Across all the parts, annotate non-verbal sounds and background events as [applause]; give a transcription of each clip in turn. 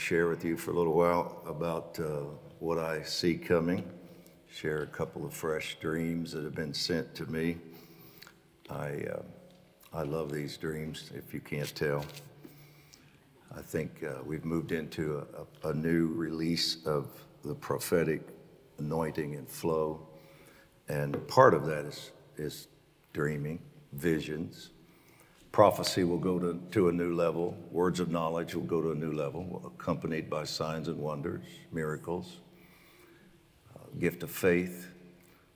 share with you for a little while about uh, what I see coming, share a couple of fresh dreams that have been sent to me. I, uh, I love these dreams, if you can't tell. I think uh, we've moved into a, a, new release of the prophetic anointing and flow. And part of that is, is dreaming, visions. Prophecy will go to, to a new level. Words of knowledge will go to a new level, accompanied by signs and wonders, miracles, uh, gift of faith.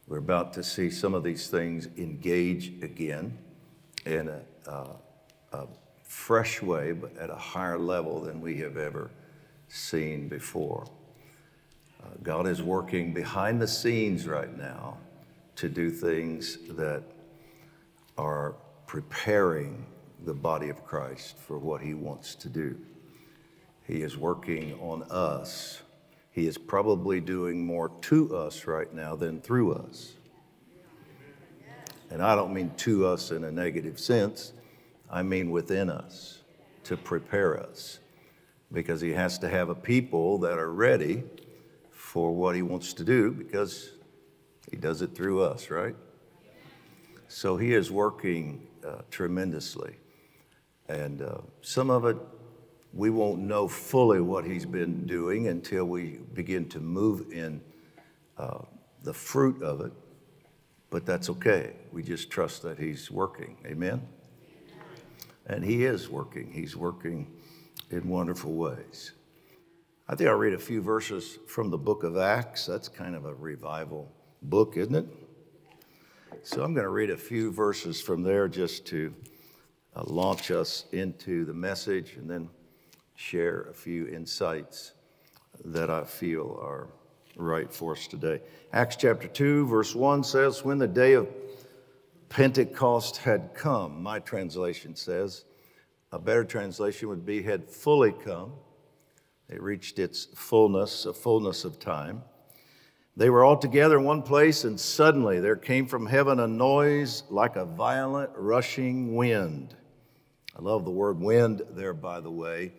We're about to see some of these things engage again in a, uh, a fresh way, but at a higher level than we have ever seen before. Uh, God is working behind the scenes right now to do things that are preparing the body of Christ for what he wants to do. He is working on us. He is probably doing more to us right now than through us. And I don't mean to us in a negative sense, I mean within us to prepare us because he has to have a people that are ready for what he wants to do because he does it through us, right? So he is working uh, tremendously. And uh, some of it, we won't know fully what he's been doing until we begin to move in uh, the fruit of it. But that's okay. We just trust that he's working. Amen? And he is working. He's working in wonderful ways. I think I'll read a few verses from the book of Acts. That's kind of a revival book, isn't it? So I'm going to read a few verses from there just to uh, launch us into the message and then share a few insights that I feel are right for us today. Acts chapter 2, verse 1 says, When the day of Pentecost had come, my translation says, a better translation would be had fully come. It reached its fullness, a fullness of time. They were all together in one place, and suddenly there came from heaven a noise like a violent rushing wind. I love the word wind there, by the way,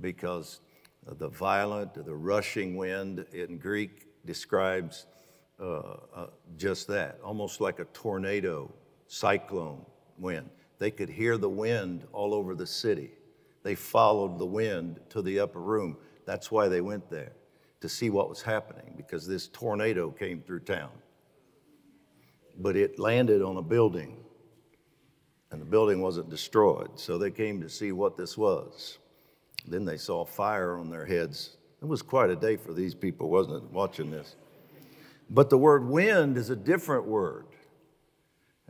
because the violent, the rushing wind in Greek describes uh, uh, just that, almost like a tornado, cyclone wind. They could hear the wind all over the city. They followed the wind to the upper room. That's why they went there to see what was happening because this tornado came through town. But it landed on a building, and the building wasn't destroyed. So they came to see what this was. Then they saw fire on their heads. It was quite a day for these people, wasn't it, watching this? But the word wind is a different word,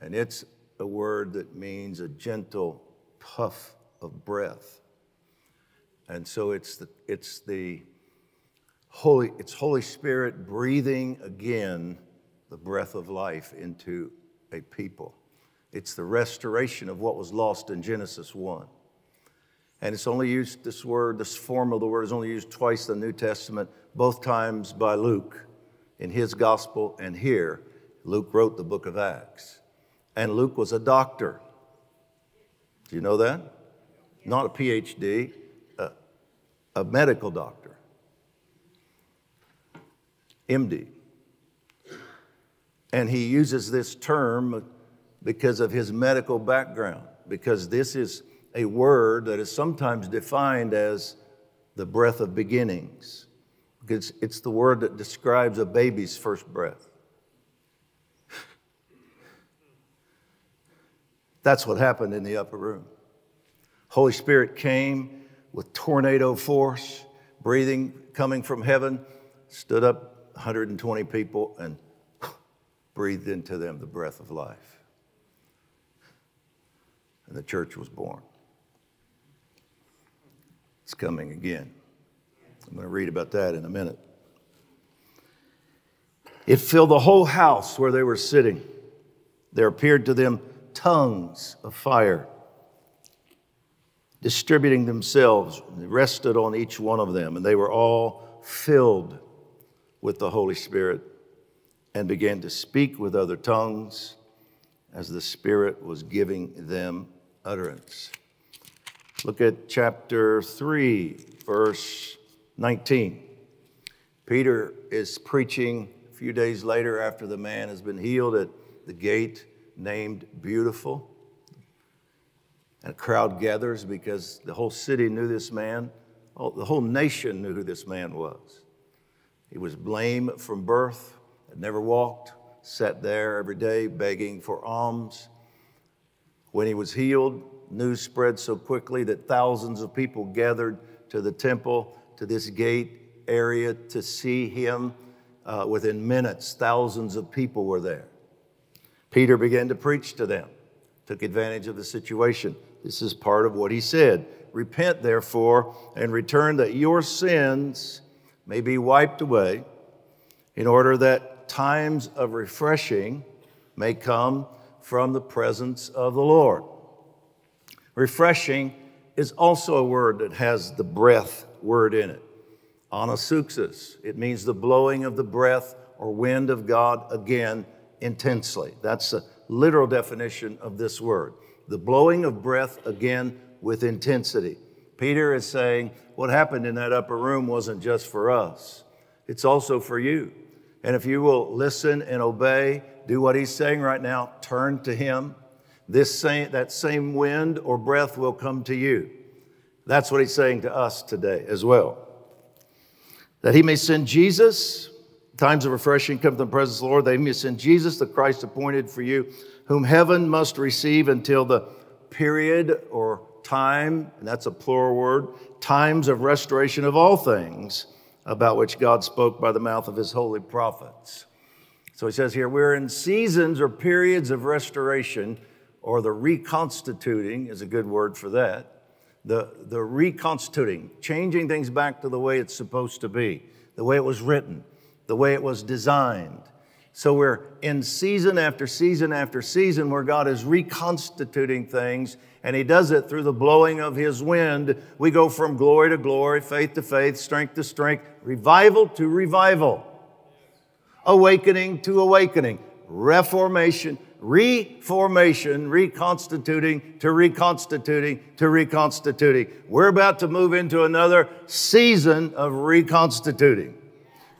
and it's a word that means a gentle puff of breath. And so it's the, it's the Holy, it's Holy Spirit breathing again the breath of life into a people. It's the restoration of what was lost in Genesis 1. And it's only used, this word, this form of the word is only used twice in the New Testament, both times by Luke in his gospel, and here, Luke wrote the book of Acts. And Luke was a doctor. Do you know that? Not a PhD, a, a medical doctor. MD. And he uses this term because of his medical background, because this is a word that is sometimes defined as the breath of beginnings, because it's the word that describes a baby's first breath. That's what happened in the upper room. Holy Spirit came with tornado force, breathing coming from heaven, stood up 120 people and [laughs] breathed into them the breath of life. And the church was born. It's coming again. I'm going to read about that in a minute. It filled the whole house where they were sitting. There appeared to them tongues of fire distributing themselves. Rested on each one of them, and they were all filled with the Holy Spirit and began to speak with other tongues as the Spirit was giving them utterance. Look at chapter 3, verse 19. Peter is preaching a few days later after the man has been healed at the gate named Beautiful. And a crowd gathers because the whole city knew this man. The whole nation knew who this man was. He was lame from birth, had never walked, sat there every day begging for alms. When he was healed, news spread so quickly that thousands of people gathered to the temple, to this gate area to see him. Uh, within minutes, thousands of people were there. Peter began to preach to them, took advantage of the situation. This is part of what he said Repent, therefore, and return that your sins may be wiped away, in order that times of refreshing may come from the presence of the Lord. Refreshing is also a word that has the breath word in it. Anapsuxis. It means the blowing of the breath or wind of God again intensely. That's the literal definition of this word. The blowing of breath again with intensity. Peter is saying what happened in that upper room wasn't just for us, it's also for you. And if you will listen and obey, do what he's saying right now, turn to him, this same, that same wind or breath will come to you. That's what he's saying to us today as well. That he may send Jesus, times of refreshing come to the presence of the Lord, that he may send Jesus, the Christ appointed for you, whom heaven must receive until the period or time, and that's a plural word, times of restoration of all things about which God spoke by the mouth of his holy prophets. So he says here, we're in seasons or periods of restoration, or the reconstituting is a good word for that the, the reconstituting, changing things back to the way it's supposed to be, the way it was written, the way it was designed. So we're in season after season after season where God is reconstituting things, and He does it through the blowing of His wind. We go from glory to glory, faith to faith, strength to strength, revival to revival, awakening to awakening, reformation reformation, reconstituting to reconstituting to reconstituting. We're about to move into another season of reconstituting,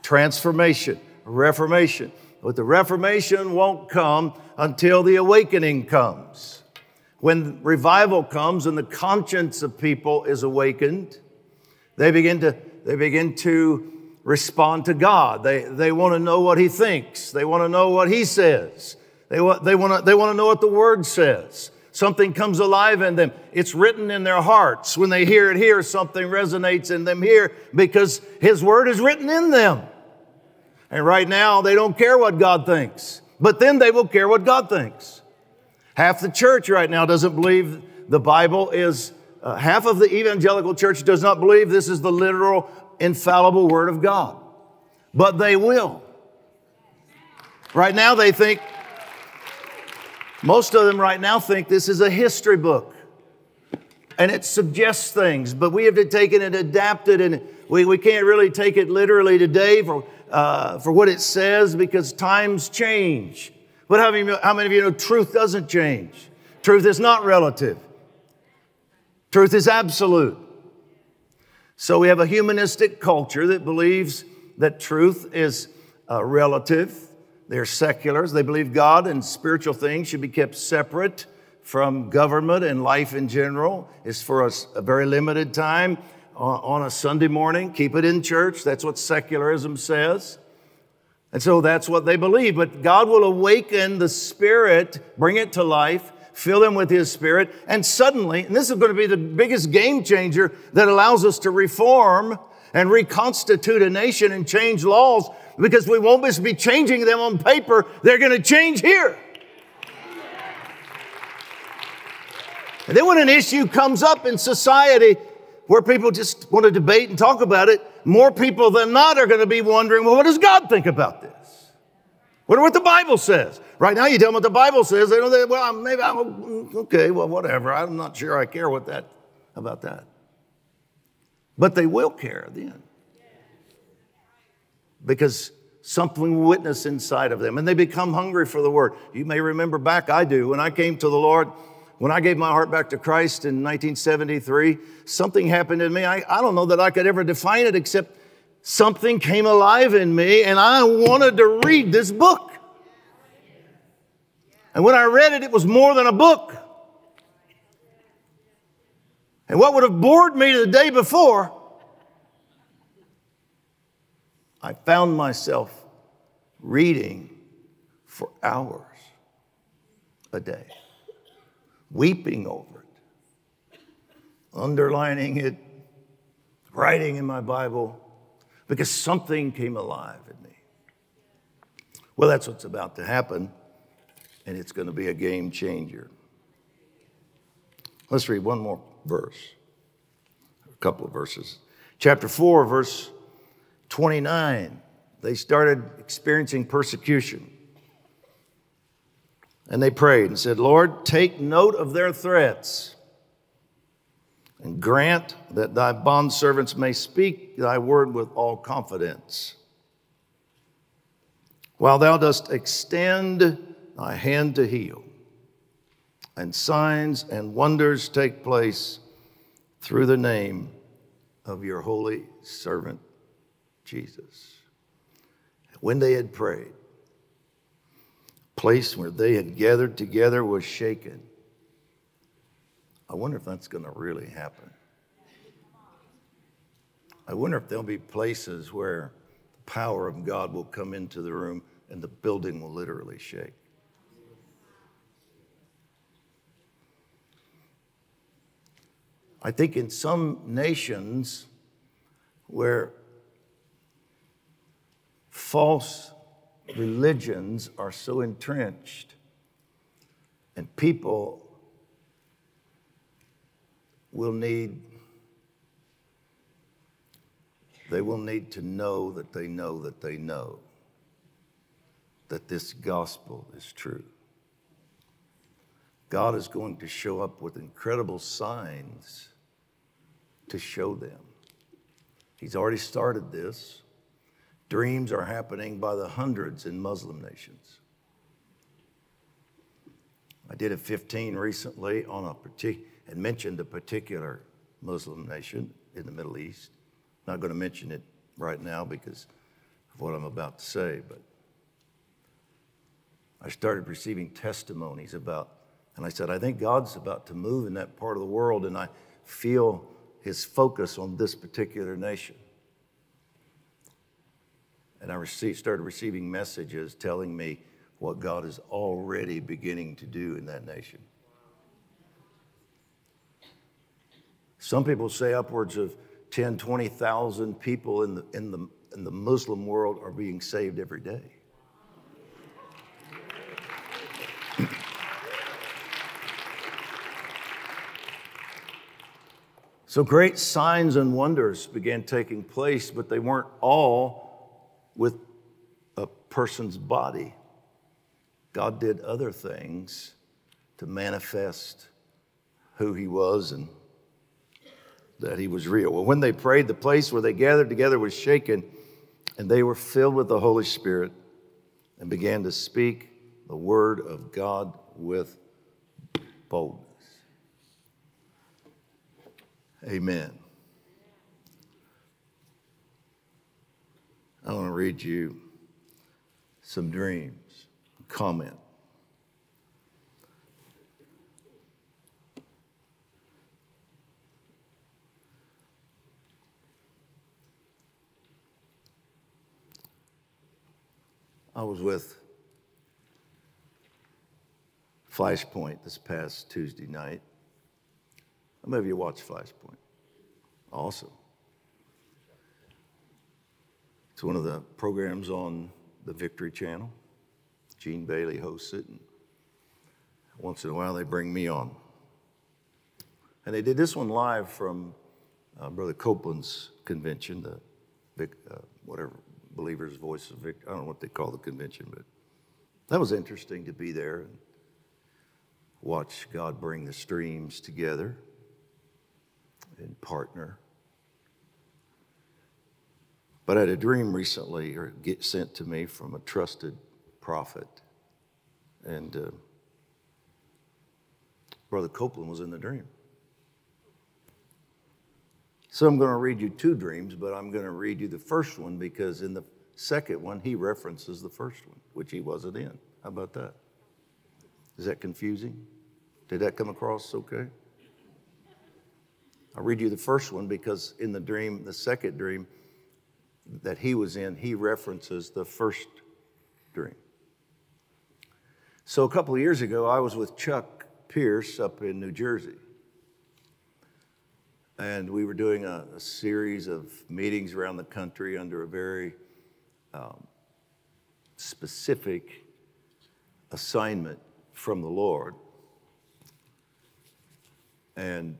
transformation, reformation. But the reformation won't come until the awakening comes. When revival comes and the conscience of people is awakened, they begin to, they begin to respond to God. They, they want to know what He thinks. They want to know what He says. They want, they, want to, they want to know what the word says. Something comes alive in them. It's written in their hearts. When they hear it here, something resonates in them here because His word is written in them. And right now, they don't care what God thinks, but then they will care what God thinks. Half the church right now doesn't believe the Bible is, uh, half of the evangelical church does not believe this is the literal, infallible word of God. But they will. Right now, they think most of them right now think this is a history book and it suggests things, but we have to take it and adapt it, and we, we can't really take it literally today for, uh, for what it says because times change. But how many, how many of you know truth doesn't change? Truth is not relative, truth is absolute. So we have a humanistic culture that believes that truth is uh, relative they're seculars. They believe God and spiritual things should be kept separate from government and life in general. It's for a, a very limited time on a Sunday morning. Keep it in church. That's what secularism says. And so that's what they believe. But God will awaken the spirit, bring it to life, fill them with His Spirit, and suddenly, and this is going to be the biggest game changer that allows us to reform and reconstitute a nation and change laws because we won't just be changing them on paper, they're going to change here. And then when an issue comes up in society where people just want to debate and talk about it, more people than not are going to be wondering, well, what does God think about this? Wonder what the Bible says. Right now, you tell them what the Bible says. They know that, well, maybe I'm mm, okay, well, whatever. I'm not sure I care what that about that. But they will care then because something witness inside of them and they become hungry for the word. You may remember back, I do, when I came to the Lord When I gave my heart back to Christ in 1973, something happened in me. I, I don't know that I could ever define it except something came alive in me and I wanted to read this book. And when I read it, it was more than a book. And what would have bored me the day before, I found myself reading for hours a day, weeping over it, underlining it, writing in my Bible, because something came alive in me. Well, that's what's about to happen, and it's going to be a game changer. Let's read one more verse, a couple of verses. Chapter 4, verse 29. They started experiencing persecution. And they prayed and said, Lord, take note of their threats and grant that thy bondservants may speak thy word with all confidence. While thou dost extend thy hand to heal, and signs and wonders take place through the name of your holy servant Jesus. When they had prayed, place where they had gathered together was shaken. I wonder if that's going to really happen. I wonder if there'll be places where the power of God will come into the room and the building will literally shake. I think in some nations where false religions are so entrenched and people will need they will need to know that they know that they know that this gospel is true. God is going to show up with incredible signs to show them. He's already started this. Dreams are happening by the hundreds in Muslim nations. I did a 15 recently on a and mentioned a particular Muslim nation in the Middle East. I'm Not going to mention it right now because of what I'm about to say, but I started receiving testimonies about, and I said, I think God's about to move in that part of the world, and I feel his focus on this particular nation. And I received, started receiving messages telling me what God is already beginning to do in that nation. Some people say upwards of 10, 20,000 people in the, in, the, in the Muslim world are being saved every day. So great signs and wonders began taking place, but they weren't all with a person's body. God did other things to manifest who he was and that he was real. Well, when they prayed, the place where they gathered together was shaken, and they were filled with the Holy Spirit and began to speak the word of God with boldness. Amen. I want to read you some dreams, comment. I was with Flashpoint this past Tuesday night. How many of you watch Flashpoint? Awesome. It's one of the programs on the Victory Channel. Gene Bailey hosts it, and once in a while they bring me on. And they did this one live from uh, Brother Copeland's convention, the Vic, uh, whatever, Believer's Voice of Victory. I don't know what they call the convention, but that was interesting to be there and watch God bring the streams together and partner. But I had a dream recently, or get sent to me from a trusted prophet, and uh, Brother Copeland was in the dream. So I'm going to read you two dreams, but I'm going to read you the first one because in the second one, he references the first one, which he wasn't in. How about that? Is that confusing? Did that come across okay? I'll read you the first one because in the dream, the second dream that he was in, he references the first dream. So a couple of years ago, I was with Chuck Pierce up in New Jersey. And we were doing a, a series of meetings around the country under a very um, specific assignment from the Lord. And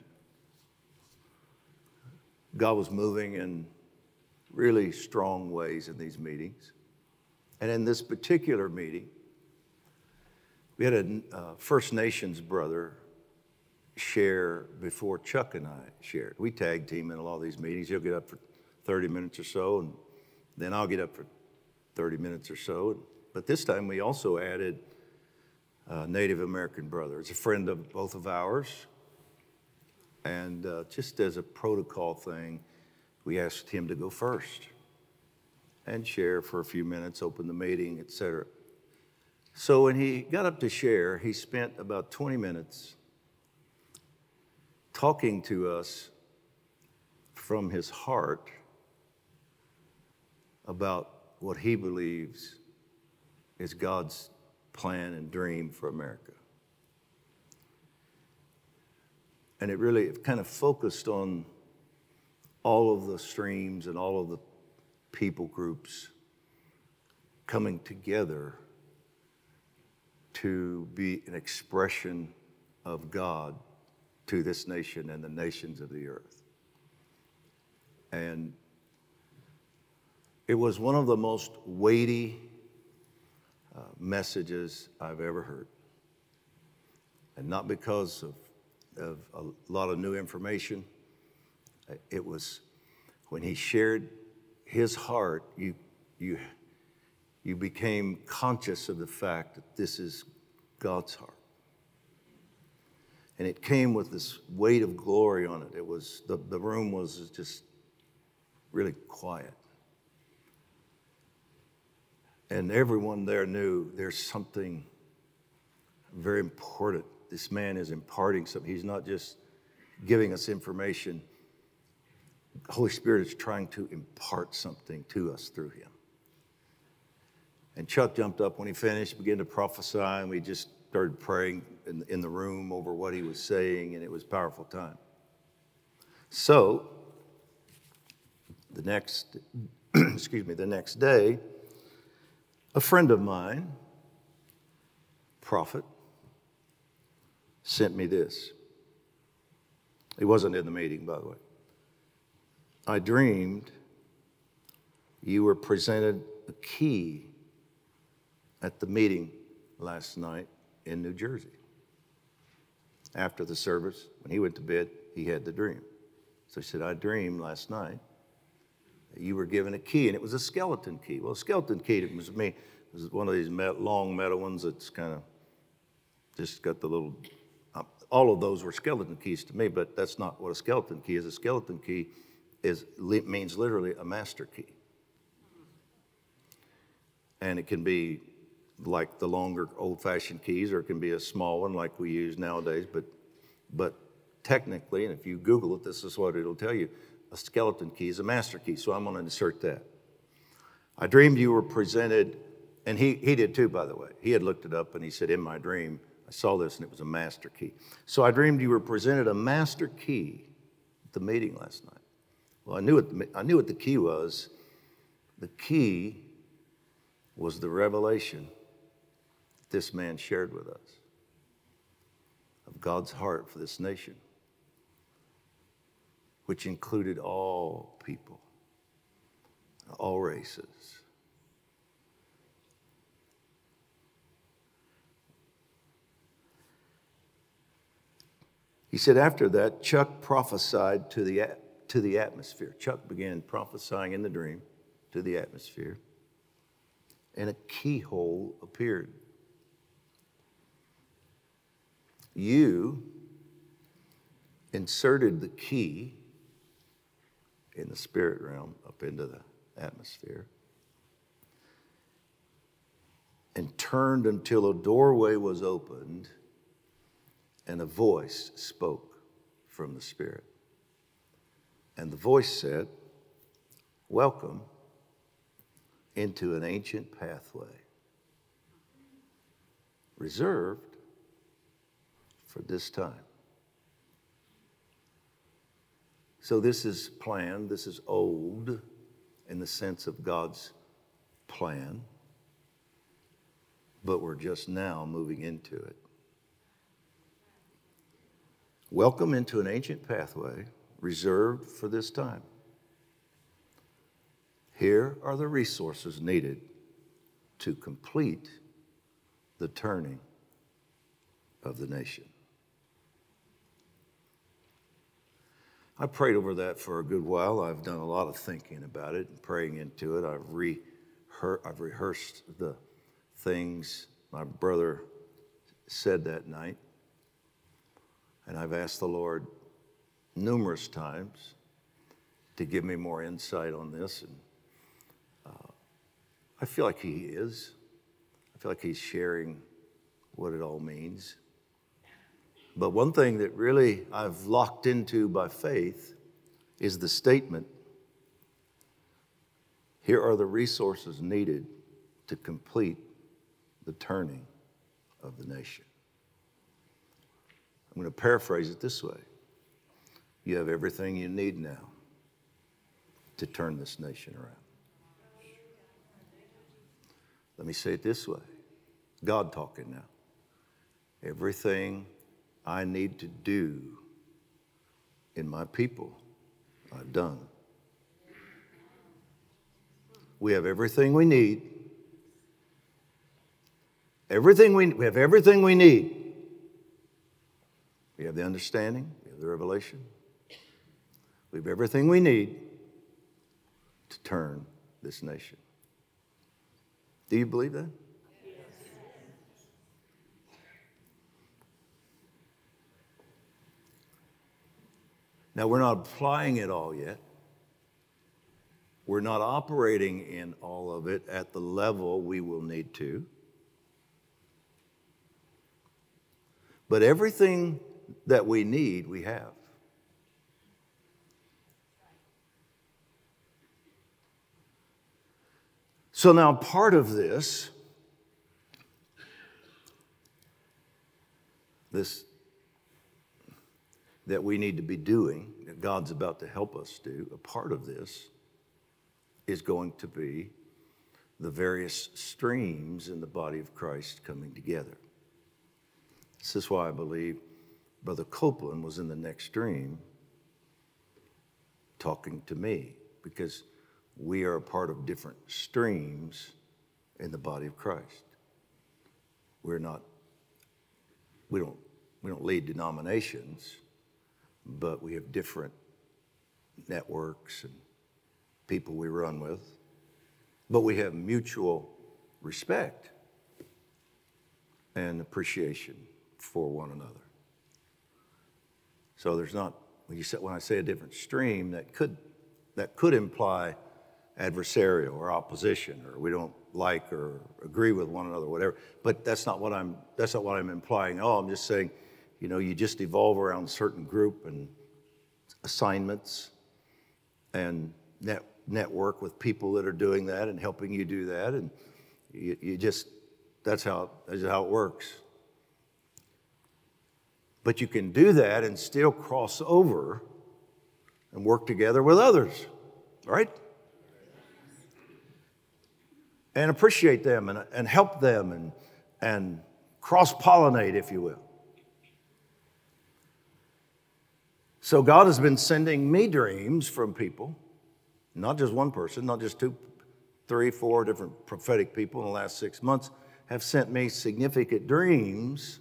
God was moving in really strong ways in these meetings. And in this particular meeting, we had a uh, First Nations brother share before Chuck and I shared. We tag team in a lot of these meetings. He'll get up for 30 minutes or so, and then I'll get up for 30 minutes or so. But this time we also added a Native American brother. It's a friend of both of ours. And uh, just as a protocol thing, we asked him to go first and share for a few minutes, open the meeting, etc. So when he got up to share, he spent about 20 minutes talking to us from his heart about what he believes is God's plan and dream for America. And it really kind of focused on all of the streams and all of the people groups coming together to be an expression of God to this nation and the nations of the earth. And it was one of the most weighty uh, messages I've ever heard. And not because of, of a lot of new information. Uh, it was when he shared his heart, you, you, you became conscious of the fact that this is God's heart and it came with this weight of glory on it. It was the, the room was just really quiet. And everyone there knew there's something very important. This man is imparting something. He's not just giving us information. Holy Spirit is trying to impart something to us through him. And Chuck jumped up when he finished, began to prophesy, and we just started praying in, in the room over what he was saying, and it was a powerful time. So, the next, [clears throat] excuse me, the next day, a friend of mine, prophet, sent me this. He wasn't in the meeting, by the way. I dreamed you were presented a key at the meeting last night in New Jersey. After the service, when he went to bed, he had the dream. So he said, I dreamed last night that you were given a key, and it was a skeleton key. Well, a skeleton key was me. It was one of these long metal ones that's kind of just got the little. Uh, all of those were skeleton keys to me, but that's not what a skeleton key is. A skeleton key is means literally a master key, and it can be like the longer old-fashioned keys, or it can be a small one like we use nowadays. But, but technically, and if you Google it, this is what it'll tell you: a skeleton key is a master key. So I'm going to insert that. I dreamed you were presented, and he, he did too, by the way. He had looked it up and he said, In my dream, I saw this and it was a master key. So I dreamed you were presented a master key at the meeting last night. Well, I knew what the, I knew what the key was. The key was the revelation that this man shared with us of God's heart for this nation, which included all people, all races. He said, after that, Chuck prophesied to the, to the atmosphere. Chuck began prophesying in the dream to the atmosphere, and a keyhole appeared. You inserted the key in the spirit realm up into the atmosphere and turned until a doorway was opened and a voice spoke from the Spirit. And the voice said, Welcome into an ancient pathway reserved for this time. So, this is planned, this is old in the sense of God's plan, but we're just now moving into it. Welcome into an ancient pathway reserved for this time. Here are the resources needed to complete the turning of the nation. I prayed over that for a good while. I've done a lot of thinking about it and praying into it. I've, I've rehearsed the things my brother said that night. And I've asked the Lord numerous times to give me more insight on this. And uh, I feel like He is. I feel like He's sharing what it all means. But one thing that really I've locked into by faith is the statement here are the resources needed to complete the turning of the nation. I'm going to paraphrase it this way You have everything you need now to turn this nation around. Let me say it this way God talking now. Everything I need to do in my people, I've done. We have everything we need. Everything we, we have everything we need we have the understanding, we have the revelation, we have everything we need to turn this nation. Do you believe that? Now, we're not applying it all yet. We're not operating in all of it at the level we will need to. But everything that we need, we have. So now, part of this, this that we need to be doing, that God's about to help us do, a part of this is going to be the various streams in the body of Christ coming together. This is why I believe Brother Copeland was in the next stream talking to me because we are a part of different streams in the body of Christ. We're not, we don't, we don't lead denominations, but we have different networks and people we run with. But we have mutual respect and appreciation for one another. So there's not, when, you say, when I say a different stream, that could, that could imply adversarial or opposition or we don't like or agree with one another, whatever. But that's not what I'm, that's not what I'm implying at all. I'm just saying, you know, you just evolve around certain group and assignments and net, network with people that are doing that and helping you do that. And you, you just, that's how, that's how it works. But you can do that and still cross over and work together with others, right? And appreciate them and, and help them and, and cross pollinate, if you will. So God has been sending me dreams from people, not just one person, not just two, three, four different prophetic people in the last six months have sent me significant dreams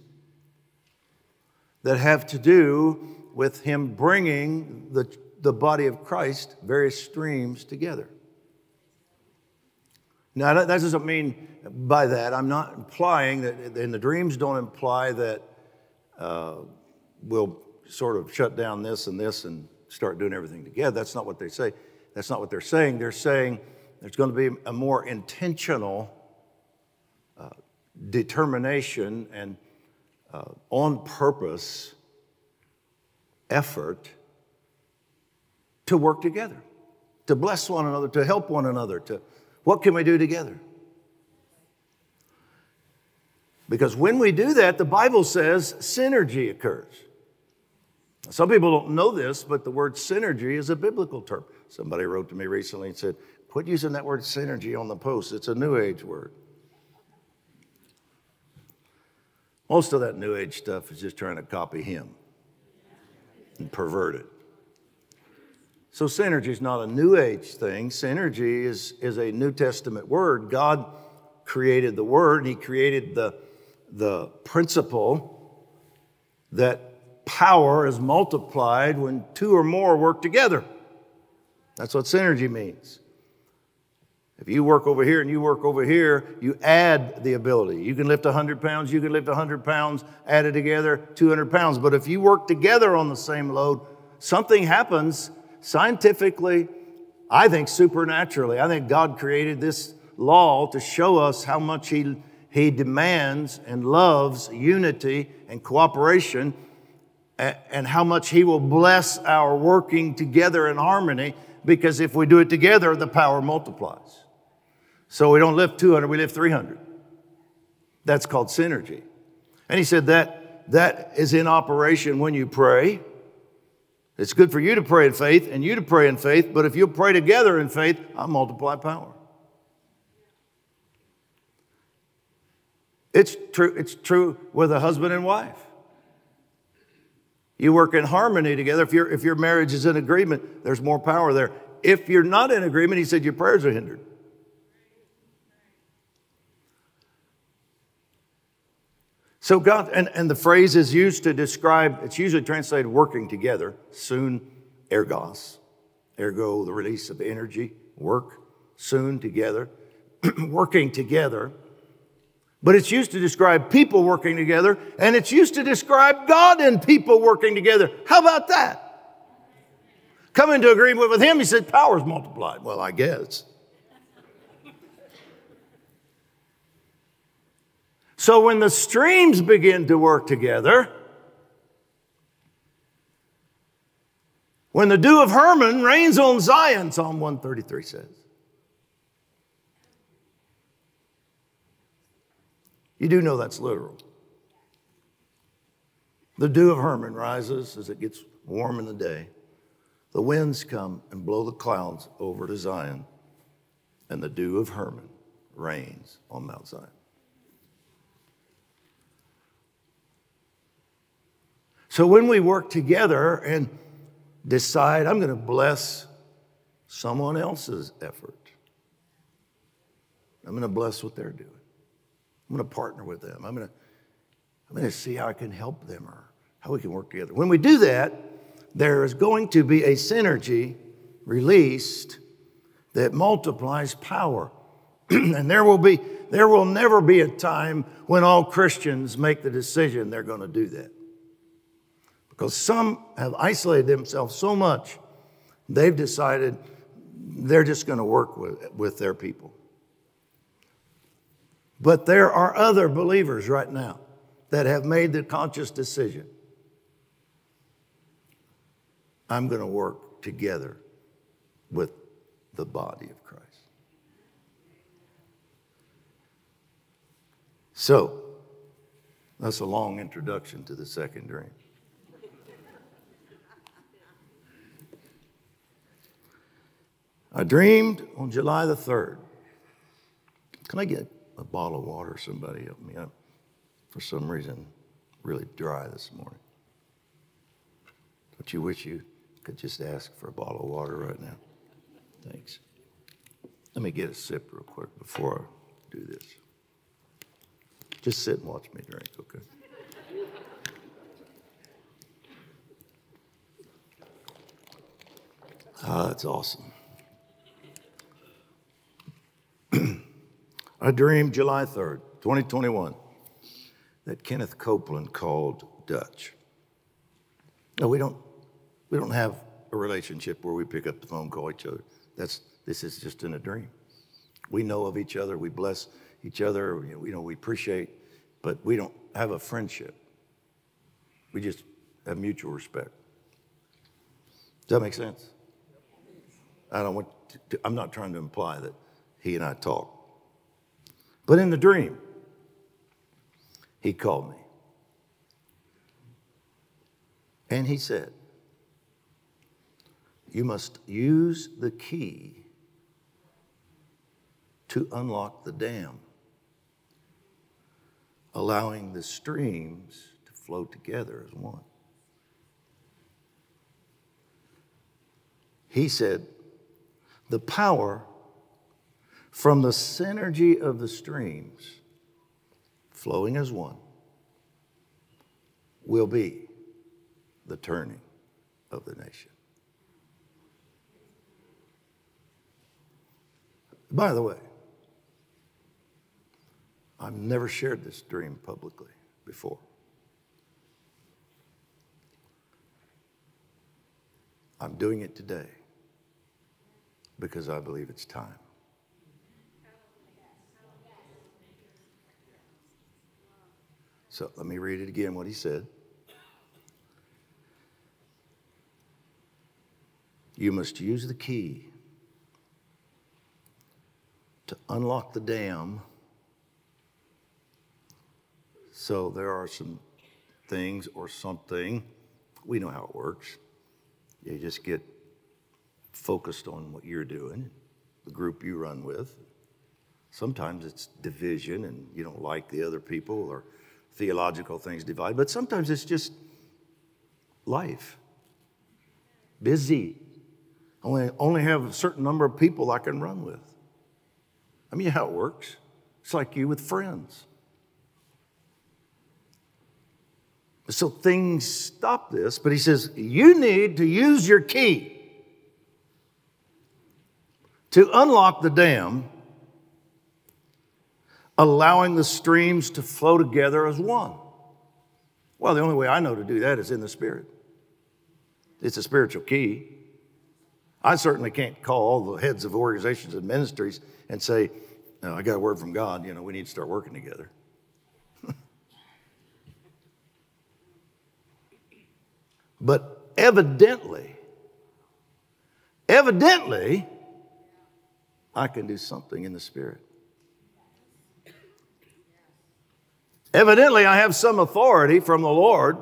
that have to do with him bringing the, the body of Christ, various streams together. Now, that doesn't mean by that, I'm not implying that, and the dreams don't imply that uh, we'll sort of shut down this and this and start doing everything together. That's not what they say. That's not what they're saying. They're saying there's going to be a more intentional uh, determination and uh, on purpose effort to work together, to bless one another, to help one another, to what can we do together? Because when we do that, the Bible says synergy occurs. Some people don't know this, but the word synergy is a biblical term. Somebody wrote to me recently and said, Quit using that word synergy on the post. It's a New Age word. Most of that New Age stuff is just trying to copy him and pervert it. So, synergy is not a New Age thing. Synergy is, is a New Testament word. God created the word, He created the, the principle that power is multiplied when two or more work together. That's what synergy means. If you work over here and you work over here, you add the ability. You can lift 100 pounds, you can lift 100 pounds, add it together, 200 pounds. But if you work together on the same load, something happens scientifically, I think supernaturally. I think God created this law to show us how much He, he demands and loves unity and cooperation, and how much He will bless our working together in harmony, because if we do it together, the power multiplies. So we don't lift 200, we lift 300. That's called synergy. And he said that that is in operation when you pray. It's good for you to pray in faith and you to pray in faith, but if you pray together in faith, I multiply power. It's true, it's true with a husband and wife. You work in harmony together. If, your if your marriage is in agreement, there's more power there. If you're not in agreement, he said your prayers are hindered. So God, and, and the phrase is used to describe, it's usually translated working together, soon ergos, ergo, the release of energy, work, soon together, [clears throat] working together. But it's used to describe people working together, and it's used to describe God and people working together. How about that? Come into agreement with him, he said, power's multiplied. Well, I guess. So when the streams begin to work together, when the dew of Hermon rains on Zion, Psalm 133 says. You do know that's literal. The dew of Hermon rises as it gets warm in the day. The winds come and blow the clouds over to Zion, and the dew of Hermon rains on Mount Zion. So when we work together and decide, I'm going to bless someone else's effort, I'm going to bless what they're doing. I'm going to partner with them. I'm going to, I'm going to see how I can help them or how we can work together. When we do that, there is going to be a synergy released that multiplies power. [clears throat] and there will be there will never be a time when all Christians make the decision they're going to do that. Because some have isolated themselves so much, they've decided they're just going to work with, with their people. But there are other believers right now that have made the conscious decision I'm going to work together with the body of Christ. So, that's a long introduction to the second dream. I dreamed on July the 3rd. Can I get a bottle of water? Somebody help me up. For some reason, really dry this morning. Don't you wish you could just ask for a bottle of water right now? Thanks. Let me get a sip real quick before I do this. Just sit and watch me drink, okay? Ah, that's awesome. I dreamed July 3rd, 2021, that Kenneth Copeland called Dutch. No, we don't. We don't have a relationship where we pick up the phone, call each other. That's this is just in a dream. We know of each other. We bless each other. You know, we appreciate, but we don't have a friendship. We just have mutual respect. Does that make sense? I don't want to, I'm not trying to imply that he and I talk. But in the dream, he called me. And he said, You must use the key to unlock the dam, allowing the streams to flow together as one. He said, the power from the synergy of the streams flowing as one will be the turning of the nation. By the way, I've never shared this dream publicly before. I'm doing it today because I believe it's time. So let me read it again what he said. You must use the key to unlock the dam. So there are some things or something, we know how it works. You just get focused on what you're doing, the group you run with. Sometimes it's division and you don't like the other people or theological things divide, but sometimes it's just life. Busy. Only, only have a certain number of people I can run with. I mean, how it works. It's like you with friends. So things stop this, but he says, you need to use your key to unlock the dam, allowing the streams to flow together as one. Well, the only way I know to do that is in the Spirit. It's a spiritual key. I certainly can't call all the heads of organizations and ministries and say, no, I got a word from God, you know, we need to start working together. [laughs] but evidently, evidently, I can do something in the Spirit. Evidently, I have some authority from the Lord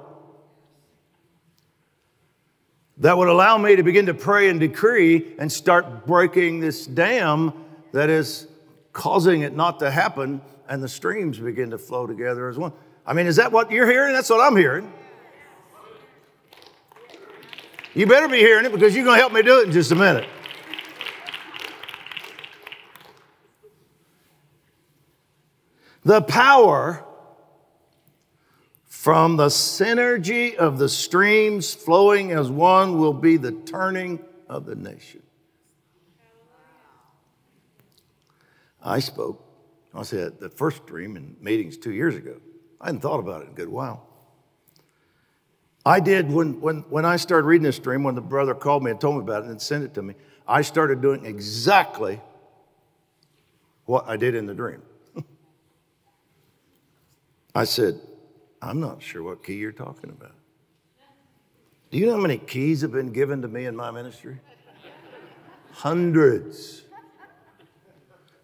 that would allow me to begin to pray and decree and start breaking this dam that is causing it not to happen and the streams begin to flow together as one. I mean, is that what you're hearing? That's what I'm hearing. You better be hearing it because you're going to help me do it in just a minute. The power from the synergy of the streams flowing as one will be the turning of the nation. I spoke, I said, the first dream in meetings two years ago. I hadn't thought about it in a good while. I did when, when, when I started reading this dream, when the brother called me and told me about it and sent it to me, I started doing exactly what I did in the dream. [laughs] I said, I'm not sure what key you're talking about. Do you know how many keys have been given to me in my ministry? Hundreds.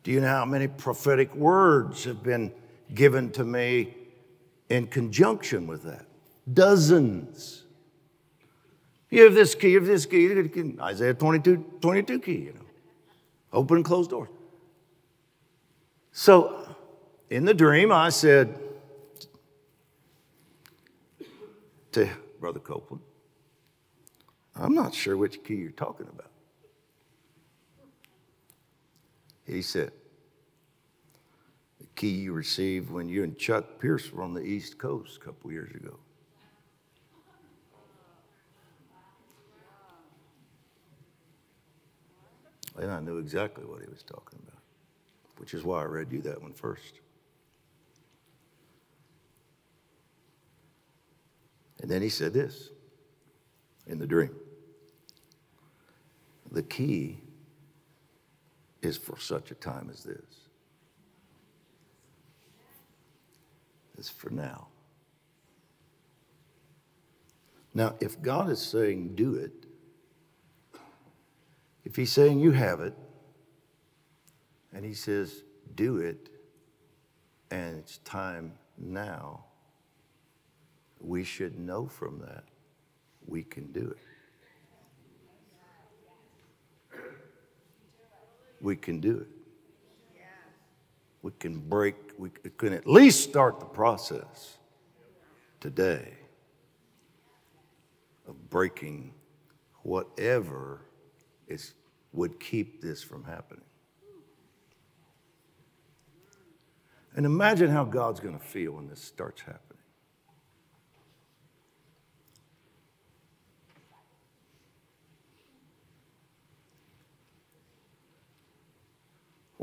Do you know how many prophetic words have been given to me in conjunction with that? Dozens. You have this key, you have this key, Isaiah 22, 22 key, you know. Open and close doors. So in the dream, I said, to Brother Copeland, I'm not sure which key you're talking about. He said, the key you received when you and Chuck Pierce were on the East Coast a couple years ago. And I knew exactly what he was talking about, which is why I read you that one first. And then he said this in the dream. The key is for such a time as this. It's for now. Now, if God is saying do it, if He's saying you have it, and He says do it, and it's time now, we should know from that we can do it. We can do it. We can break, we can at least start the process today of breaking whatever is, would keep this from happening. And imagine how God's going to feel when this starts happening.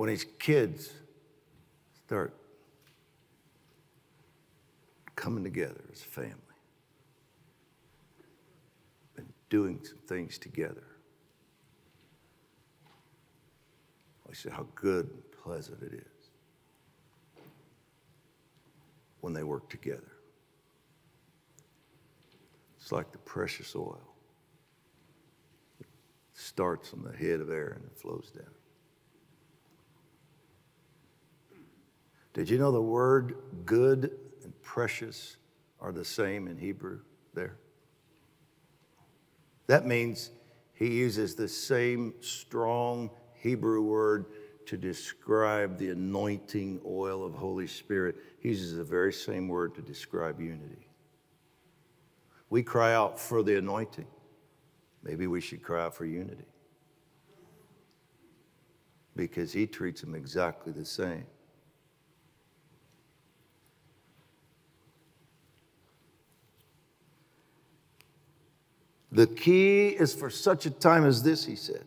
When his kids start coming together as a family and doing some things together. I said, how good and pleasant it is when they work together. It's like the precious oil. It starts on the head of Aaron and flows down. Did you know the word good and precious are the same in Hebrew there? That means he uses the same strong Hebrew word to describe the anointing oil of Holy Spirit. He uses the very same word to describe unity. We cry out for the anointing. Maybe we should cry out for unity. Because he treats them exactly the same. The key is for such a time as this, he said.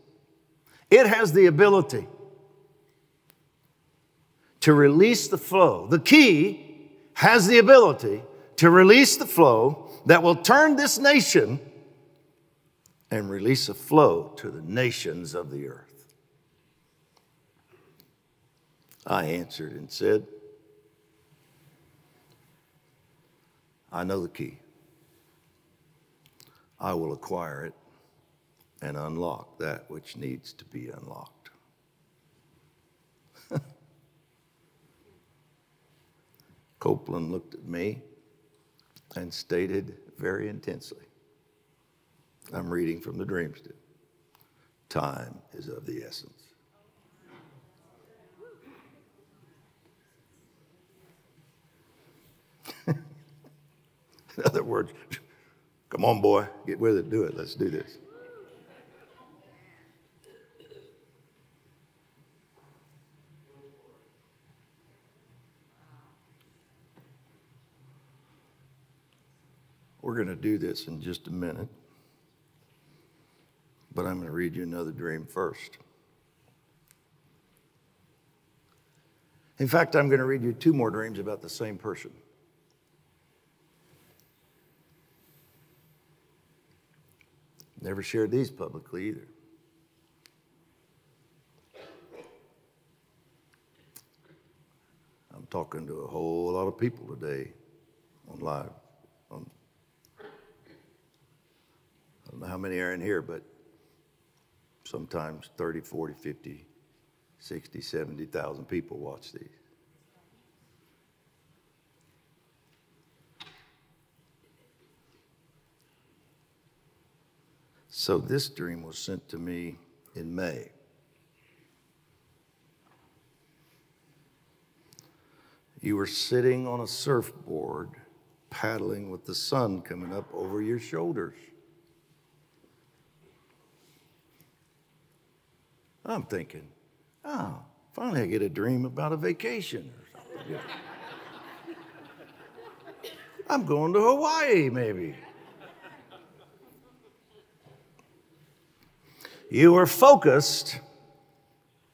It has the ability to release the flow. The key has the ability to release the flow that will turn this nation and release a flow to the nations of the earth. I answered and said, I know the key. I will acquire it and unlock that which needs to be unlocked. [laughs] Copeland looked at me and stated very intensely I'm reading from the dreams. Time is of the essence. [laughs] In other words, Come on, boy, get with it, do it. Let's do this. We're going to do this in just a minute, but I'm going to read you another dream first. In fact, I'm going to read you two more dreams about the same person. Never shared these publicly either. I'm talking to a whole lot of people today on live. On, I don't know how many are in here, but sometimes 30, 40, 50, 60, 70,000 people watch these. So this dream was sent to me in May. You were sitting on a surfboard, paddling with the sun coming up over your shoulders. I'm thinking, oh, finally I get a dream about a vacation or something. [laughs] I'm going to Hawaii, maybe. You were focused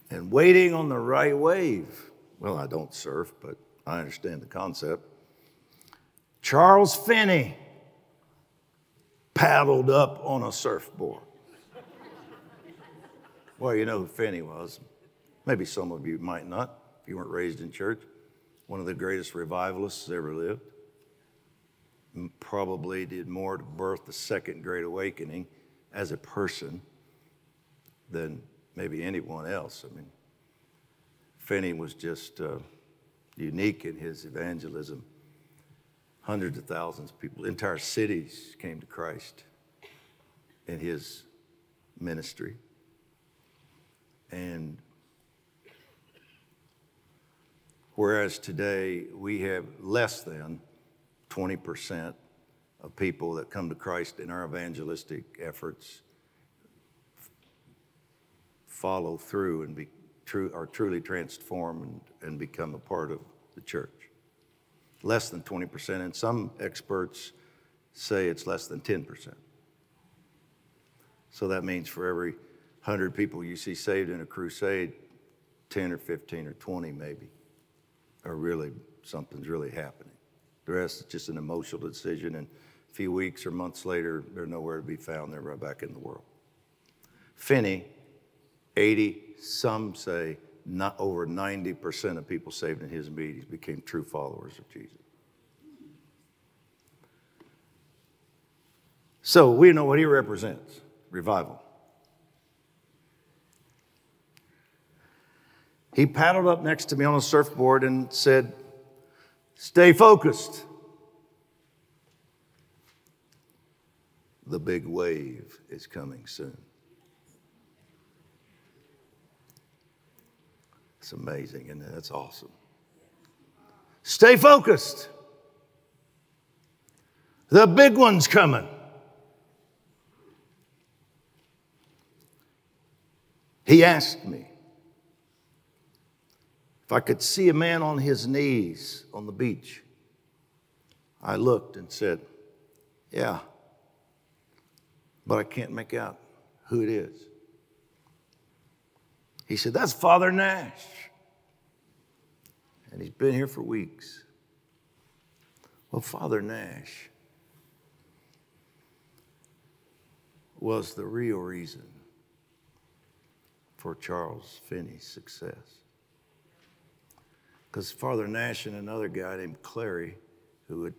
and waiting on the right wave. Well, I don't surf, but I understand the concept. Charles Finney paddled up on a surfboard. well, you know who Finney was. Maybe some of you might not, if you weren't raised in church. One of the greatest revivalists ever lived. Probably did more to birth the second great awakening as a person than maybe anyone else. I mean, Finney was just uh, unique in his evangelism. Hundreds of thousands of people, entire cities came to Christ in his ministry. And whereas today we have less than 20% of people that come to Christ in our evangelistic efforts follow through and be true, are truly transformed and, and become a part of the church. Less than 20%, and some experts say it's less than 10%. So that means for every 100 people you see saved in a crusade, 10 or 15 or 20 maybe are really, something's really happening. The rest is just an emotional decision, and a few weeks or months later, they're nowhere to be found. They're right back in the world. Finney, 80, some say not over 90% of people saved in his meetings became true followers of Jesus. So we know what he represents revival. He paddled up next to me on a surfboard and said, Stay focused. The big wave is coming soon. It's amazing, and that's awesome. Stay focused. The big one's coming. He asked me if I could see a man on his knees on the beach. I looked and said, Yeah, but I can't make out who it is. He said, That's Father Nash. And he's been here for weeks. Well, Father Nash was the real reason for Charles Finney's success. Because Father Nash and another guy named Clary, who would,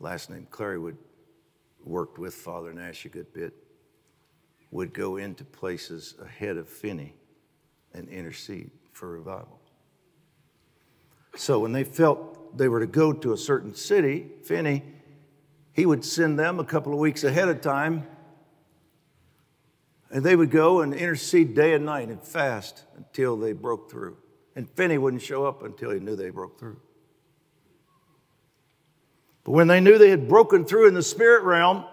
last name Clary, would worked with Father Nash a good bit, would go into places ahead of Finney and intercede for revival. So when they felt they were to go to a certain city, Finney, he would send them a couple of weeks ahead of time, and they would go and intercede day and night and fast until they broke through. And Finney wouldn't show up until he knew they broke through. But when they knew they had broken through in the spirit realm,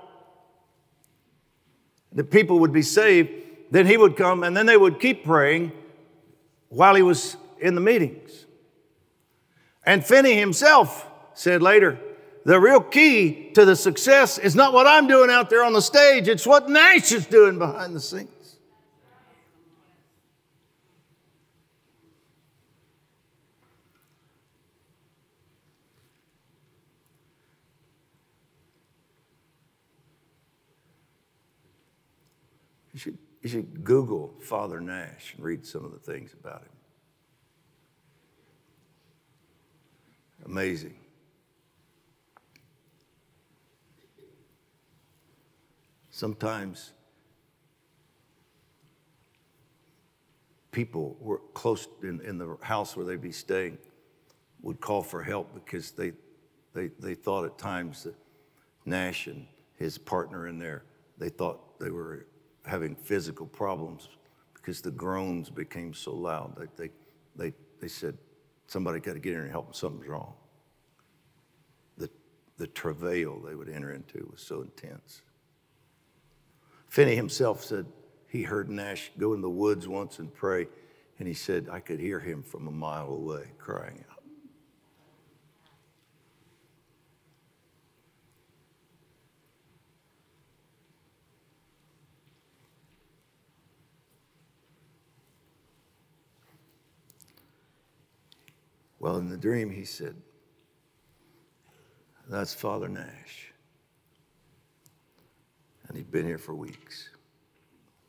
the people would be saved, then he would come and then they would keep praying while he was in the meetings. And Finney himself said later, the real key to the success is not what I'm doing out there on the stage, it's what Nash is doing behind the scenes. You should Google Father Nash and read some of the things about him. Amazing. Sometimes people were close in, in the house where they'd be staying would call for help because they, they, they thought at times that Nash and his partner in there, they thought they were having physical problems because the groans became so loud. They, they, they, they said, somebody got to get in here and help them, something's wrong. The, the travail they would enter into was so intense. Finney himself said he heard Nash go in the woods once and pray, and he said, I could hear him from a mile away crying out. Well, in the dream, he said, That's Father Nash. And he'd been here for weeks.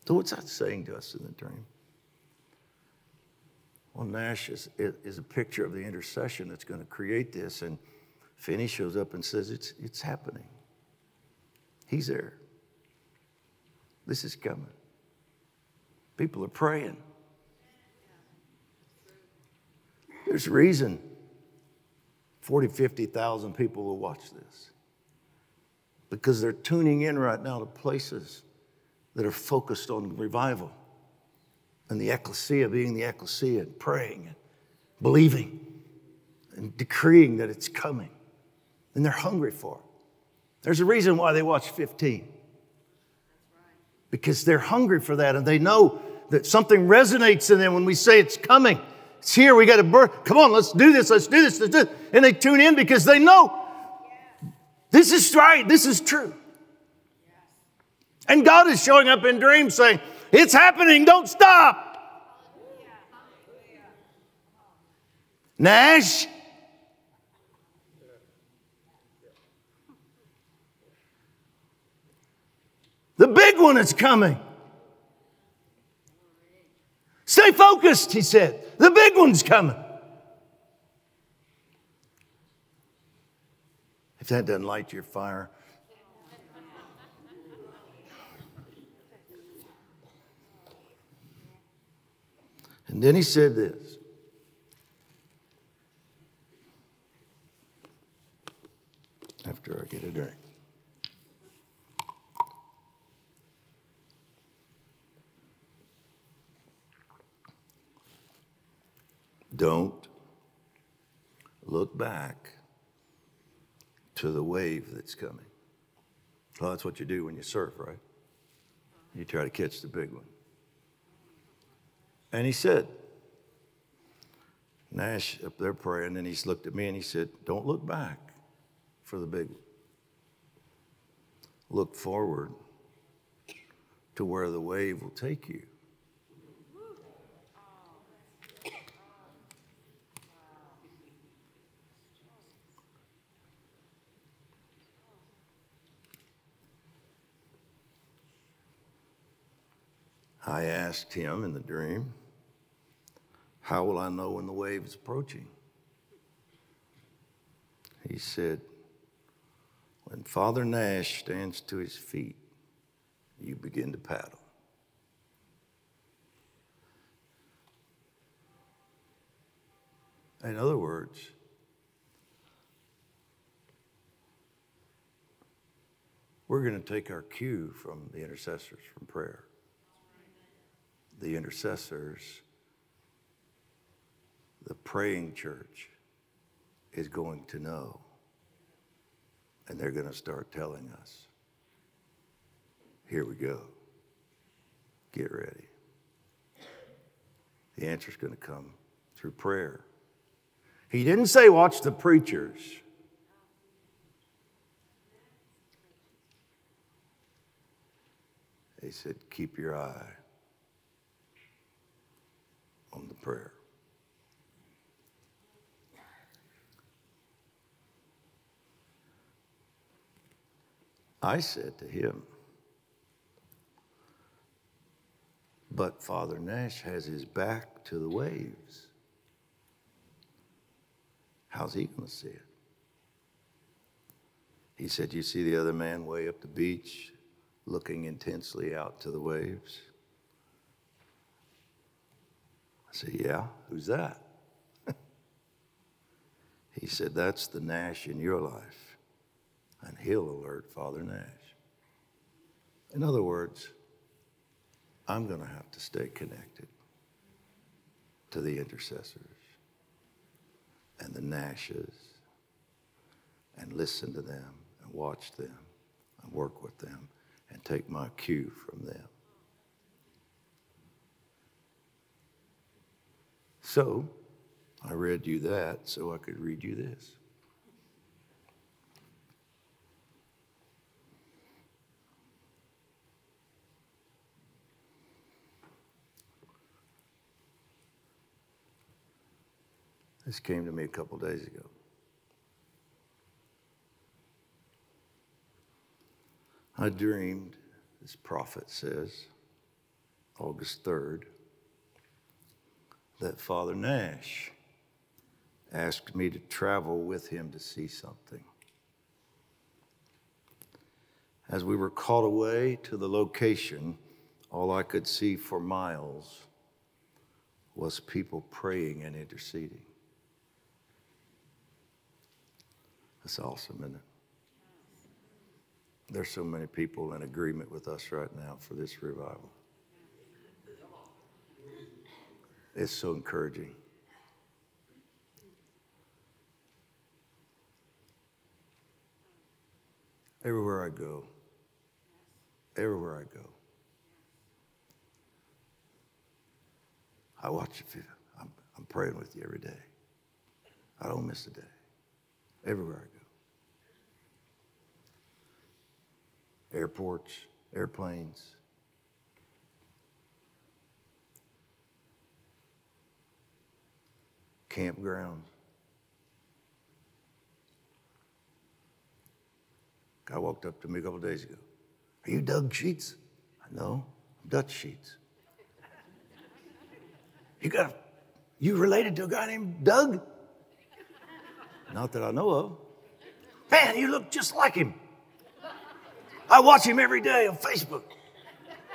So, what's that saying to us in the dream? Well, Nash is, is a picture of the intercession that's going to create this. And Finney shows up and says, It's, it's happening. He's there. This is coming. People are praying. There's a reason 40, 50,000 people will watch this because they're tuning in right now to places that are focused on revival and the ecclesia being the ecclesia and praying and believing and decreeing that it's coming. And they're hungry for it. There's a reason why they watch 15 because they're hungry for that and they know that something resonates in them when we say it's coming. It's here. We got to birth. Come on, let's do this. Let's do this. Let's do this. And they tune in because they know this is right. This is true. And God is showing up in dreams saying, It's happening. Don't stop. Nash. The big one is coming. Stay focused, he said. The big one's coming. If that doesn't light your fire, and then he said this. After I get a drink. Don't look back to the wave that's coming. Well, that's what you do when you surf, right? You try to catch the big one. And he said, Nash up there praying, and he's looked at me and he said, Don't look back for the big one. Look forward to where the wave will take you. I asked him in the dream, How will I know when the wave is approaching? He said, When Father Nash stands to his feet, you begin to paddle. In other words, we're going to take our cue from the intercessors from prayer the intercessors, the praying church is going to know. And they're going to start telling us, here we go. Get ready. The answer is going to come through prayer. He didn't say, watch the preachers. He said, keep your eye on the prayer. I said to him, but Father Nash has his back to the waves. How's he going to see it? He said, You see the other man way up the beach looking intensely out to the waves? I said, Yeah, who's that? [laughs] he said, That's the Nash in your life, and he'll alert Father Nash. In other words, I'm going to have to stay connected to the intercessors and the Nashes and listen to them and watch them and work with them and take my cue from them. So I read you that so I could read you this. This came to me a couple days ago. I dreamed this prophet says, August 3rd, that Father Nash asked me to travel with him to see something. As we were called away to the location, all I could see for miles was people praying and interceding. That's awesome, isn't it? There's so many people in agreement with us right now for this revival. It's so encouraging. Everywhere I go, everywhere I go, I watch you. I'm, I'm praying with you every day. I don't miss a day. Everywhere I go. Airports, airplanes. Campgrounds. Guy walked up to me a couple days ago. Are you Doug Sheets? I know. I'm Dutch Sheets. You got, you related to a guy named Doug? Not that I know of. Man, you look just like him. I watch him every day on Facebook.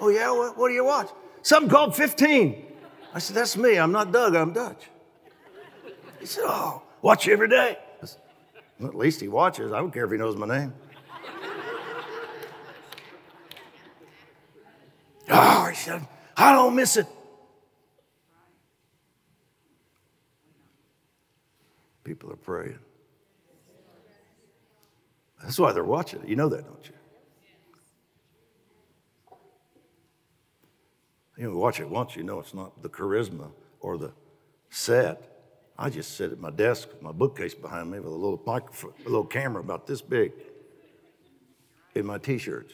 Oh, yeah? What, what do you watch? Something called 15. I said, That's me. I'm not Doug, I'm Dutch. Said, Oh, watch you every day. Said, well, at least he watches. I don't care if he knows my name. oh, he said, I don't miss it. People are praying. That's why they're watching it. You know that, don't you? You know, watch it once, you know it's not the charisma or the set. I just sit at my desk with my bookcase behind me with a little microphone, a little camera about this big in my t-shirts.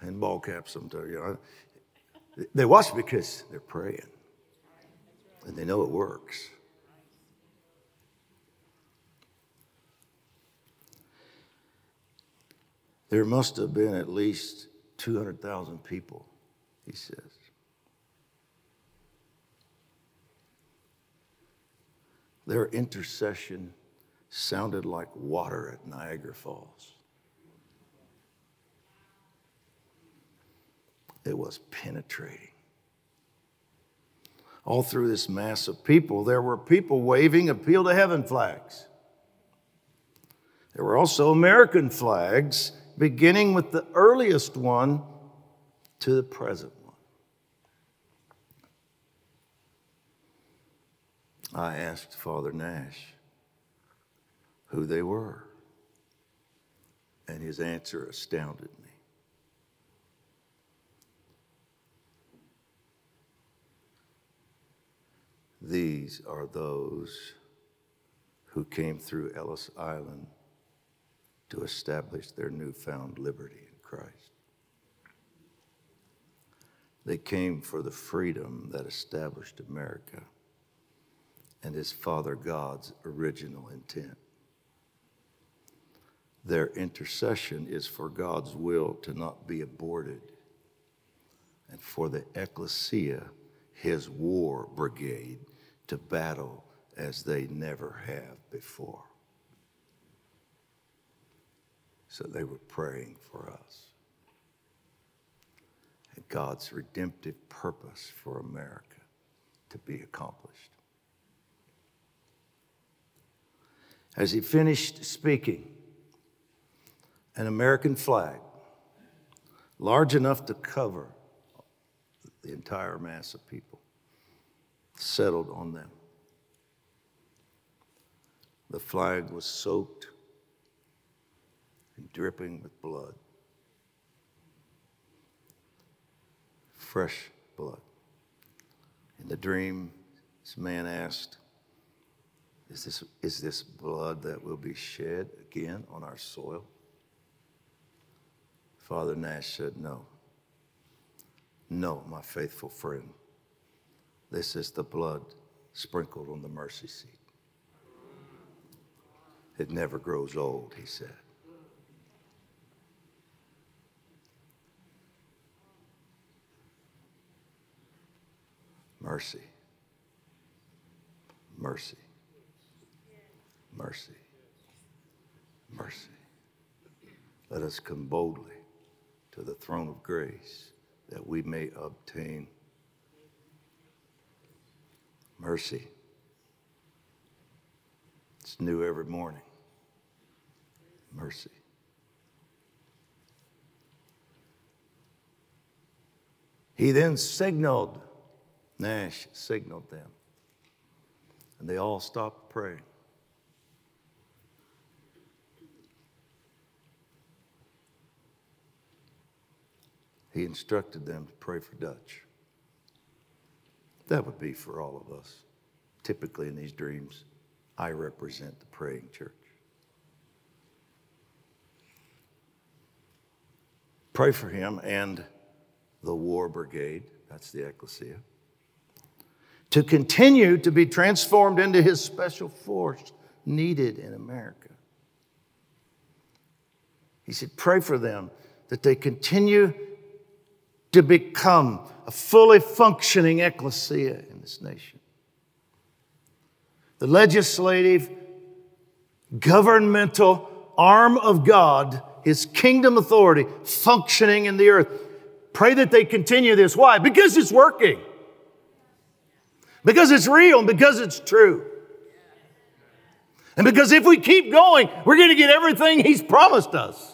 and ball caps sometimes, you know. They watch because they're praying and they know it works. There must have been at least 200,000 people, he says. Their intercession sounded like water at Niagara Falls. It was penetrating all through this mass of people, there were people waving appeal to heaven flags. There were also American flags, beginning with the earliest one to the present one. I asked Father Nash who they were, and his answer astounded me. These are those who came through Ellis Island to establish their newfound liberty in Christ. They came for the freedom that established America and his Father God's original intent. Their intercession is for God's will to not be aborted and for the ecclesia, his war brigade, to battle as they never have before. So they were praying for us. And God's redemptive purpose for America to be accomplished. As he finished speaking, an American flag, large enough to cover the entire mass of people, settled on them. The flag was soaked and dripping with blood. Fresh blood. In the dream, this man asked, is this, is this blood that will be shed again on our soil? Father Nash said, No. No, my faithful friend. This is the blood sprinkled on the mercy seat. It never grows old, he said. Mercy. Mercy. Mercy. Mercy. Let us come boldly to the throne of grace that we may obtain mercy. It's new every morning. Mercy. He then signaled, Nash signaled them, and they all stopped praying. He instructed them to pray for Dutch. That would be for all of us. Typically, in these dreams, I represent the praying church. Pray for him and the war brigade, that's the ecclesia, to continue to be transformed into his special force needed in America. He said, Pray for them that they continue to become a fully functioning ecclesia in this nation. The legislative, governmental arm of God, his kingdom authority functioning in the earth. Pray that they continue this. Why? Because it's working. Because it's real and because it's true. And because if we keep going, we're going to get everything He's promised us.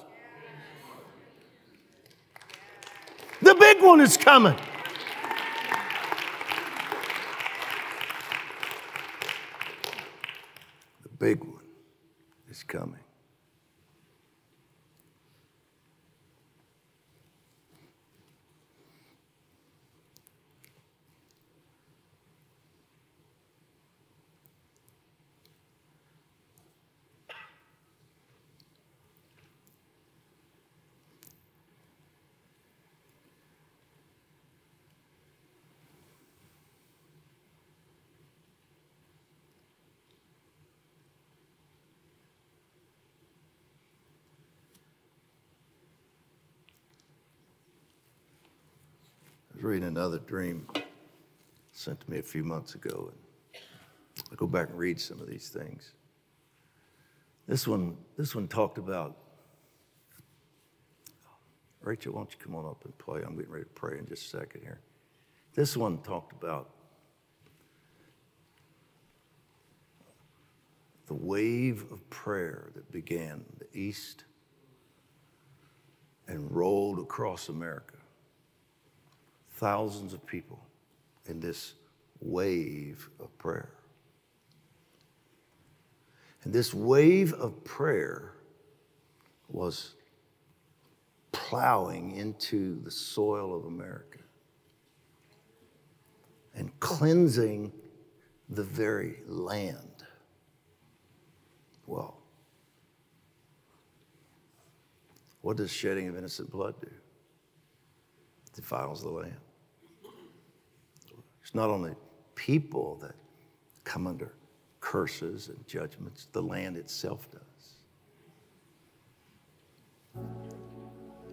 The big one is coming. The big one is coming. Reading another dream sent to me a few months ago, and I go back and read some of these things. This one, this one talked about. Rachel, why don't you come on up and play? I'm getting ready to pray in just a second here. This one talked about the wave of prayer that began in the East and rolled across America thousands of people in this wave of prayer. And this wave of prayer was plowing into the soil of America and cleansing the very land. Well, what does shedding of innocent blood do? Defiles the land. It's not only people that come under curses and judgments, the land itself does.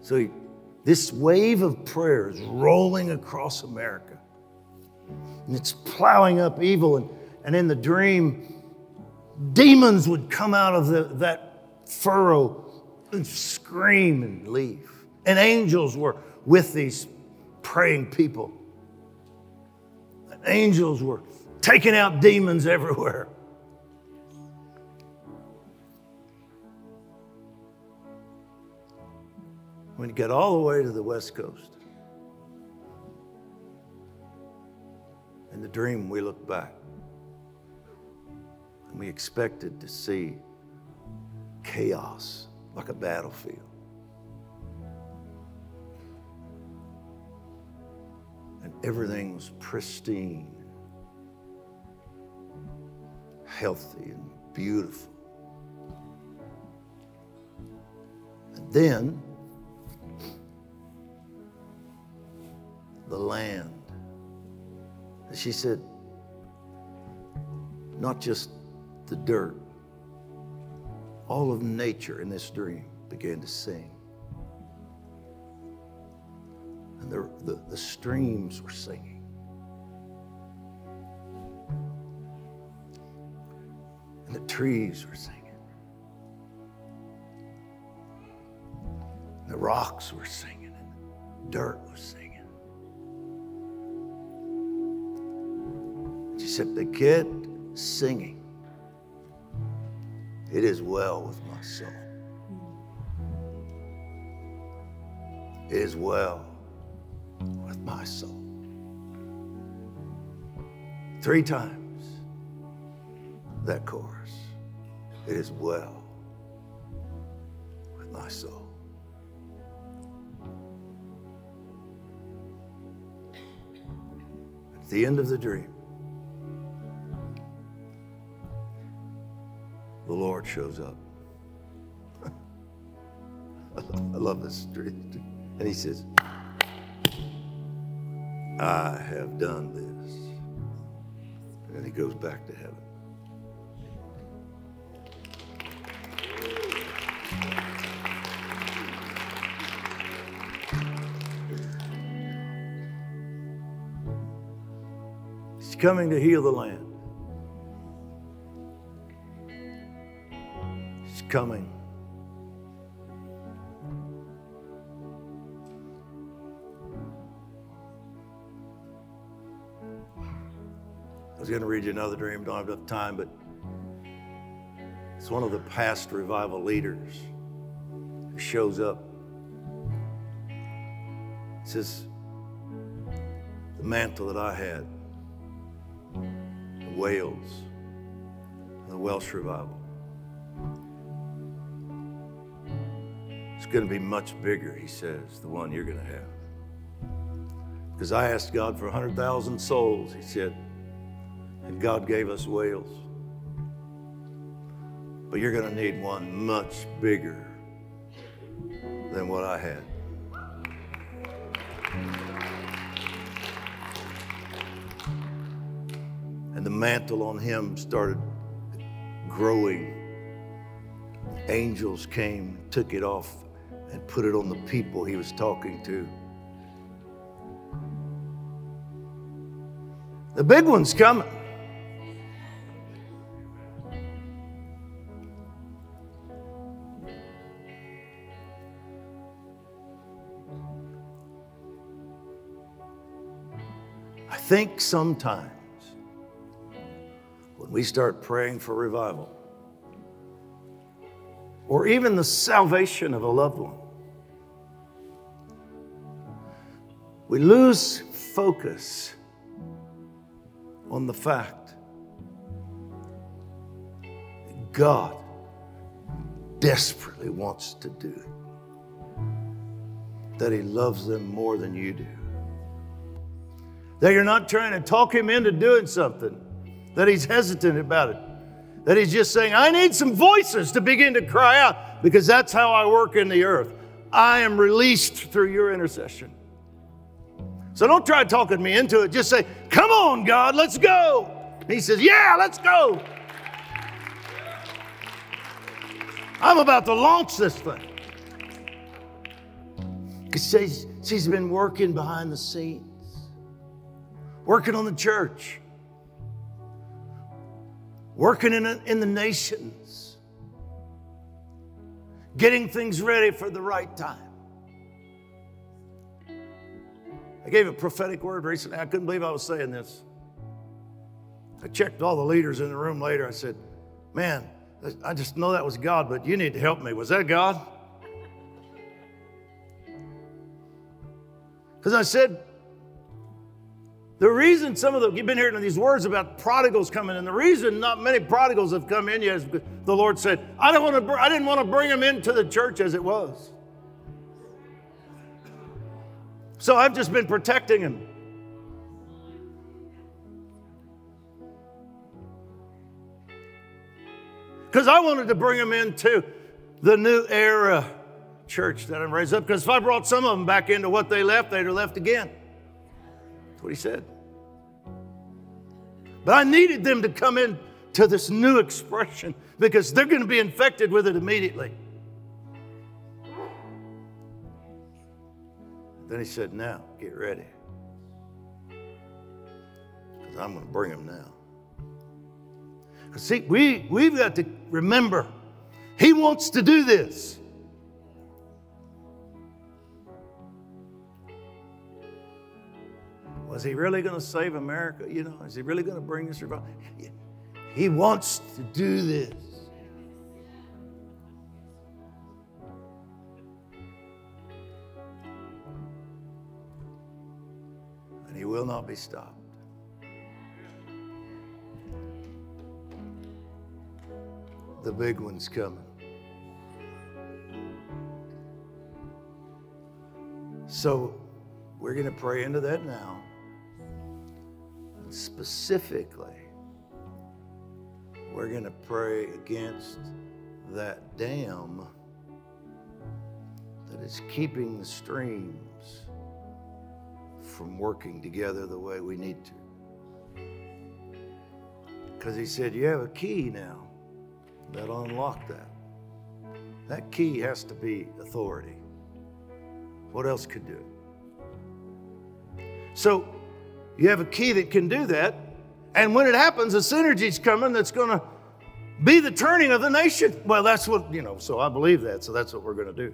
So this wave of prayer is rolling across America. And it's plowing up evil. And, and in the dream, demons would come out of the, that furrow and scream and leave. And angels were with these praying people. Angels were taking out demons everywhere. When you get all the way to the West Coast, in the dream, we look back and we expected to see chaos like a battlefield. Everything was pristine, healthy, and beautiful. And then the land. She said, not just the dirt, all of nature in this dream began to sing. the, the, the streams were singing. And the trees were singing. The rocks were singing, and the dirt was singing. She said, "The kid singing. It is well with my soul. It is well my soul. Three times that chorus. It is well with my soul. At the end of the dream, the Lord shows up. [laughs] I love this. And he says, I have done this. And he goes back to heaven. He's coming to heal the land. He's coming. Going to read you another dream, don't have enough time, but it's one of the past revival leaders who shows up. He says, The mantle that I had, in Wales, the Welsh revival, it's going to be much bigger, he says, the one you're going to have. Because I asked God for 100,000 souls, he said. God gave us Wales. But you're going to need one much bigger than what I had. And the mantle on him started growing. Angels came, took it off, and put it on the people he was talking to. The big one's coming. Think sometimes when we start praying for revival, or even the salvation of a loved one, we lose focus on the fact that God desperately wants to do it, that He loves them more than you do that you're not trying to talk him into doing something, that he's hesitant about it, that he's just saying, I need some voices to begin to cry out because that's how I work in the earth. I am released through your intercession. So don't try talking me into it. Just say, Come on, God, let's go. he says, Yeah, let's go. I'm about to launch this thing. Because she's, she's been working behind the scenes working on the church, working in, in the nations, getting things ready for the right time. I gave a prophetic word recently. I couldn't believe I was saying this. I checked all the leaders in the room later. I said, Man, I just know that was God, but you need to help me. Was that God? Because I said, the reason some of the, you've been hearing these words about prodigals coming in, the reason not many prodigals have come in yet is the Lord said, I, don't want to, I didn't want to bring them into the church as it was. So I've just been protecting them. Because I wanted to bring them into the new era church that I'm raised up. Because if I brought some of them back into what they left, they'd have left again. That's what he said. But I needed them to come in to this new expression because they're going to be infected with it immediately. Then he said, Now, get ready. Because I'm going to bring them now. See, we, we've got to remember, He wants to do this. Was He really going to save America? You know, is He really going to bring us revival? He wants to do this. And He will not be stopped. the big one's coming. So we're going to pray into that now. Specifically, we're going to pray against that dam that is keeping the streams from working together the way we need to. Because he said, You have a key now that'll unlock that. That key has to be authority. What else could do it? So you have a key that can do that. And when it happens, a synergy's coming that's going to be the turning of the nation. Well, that's what, you know, so I believe that. So that's what we're going to do.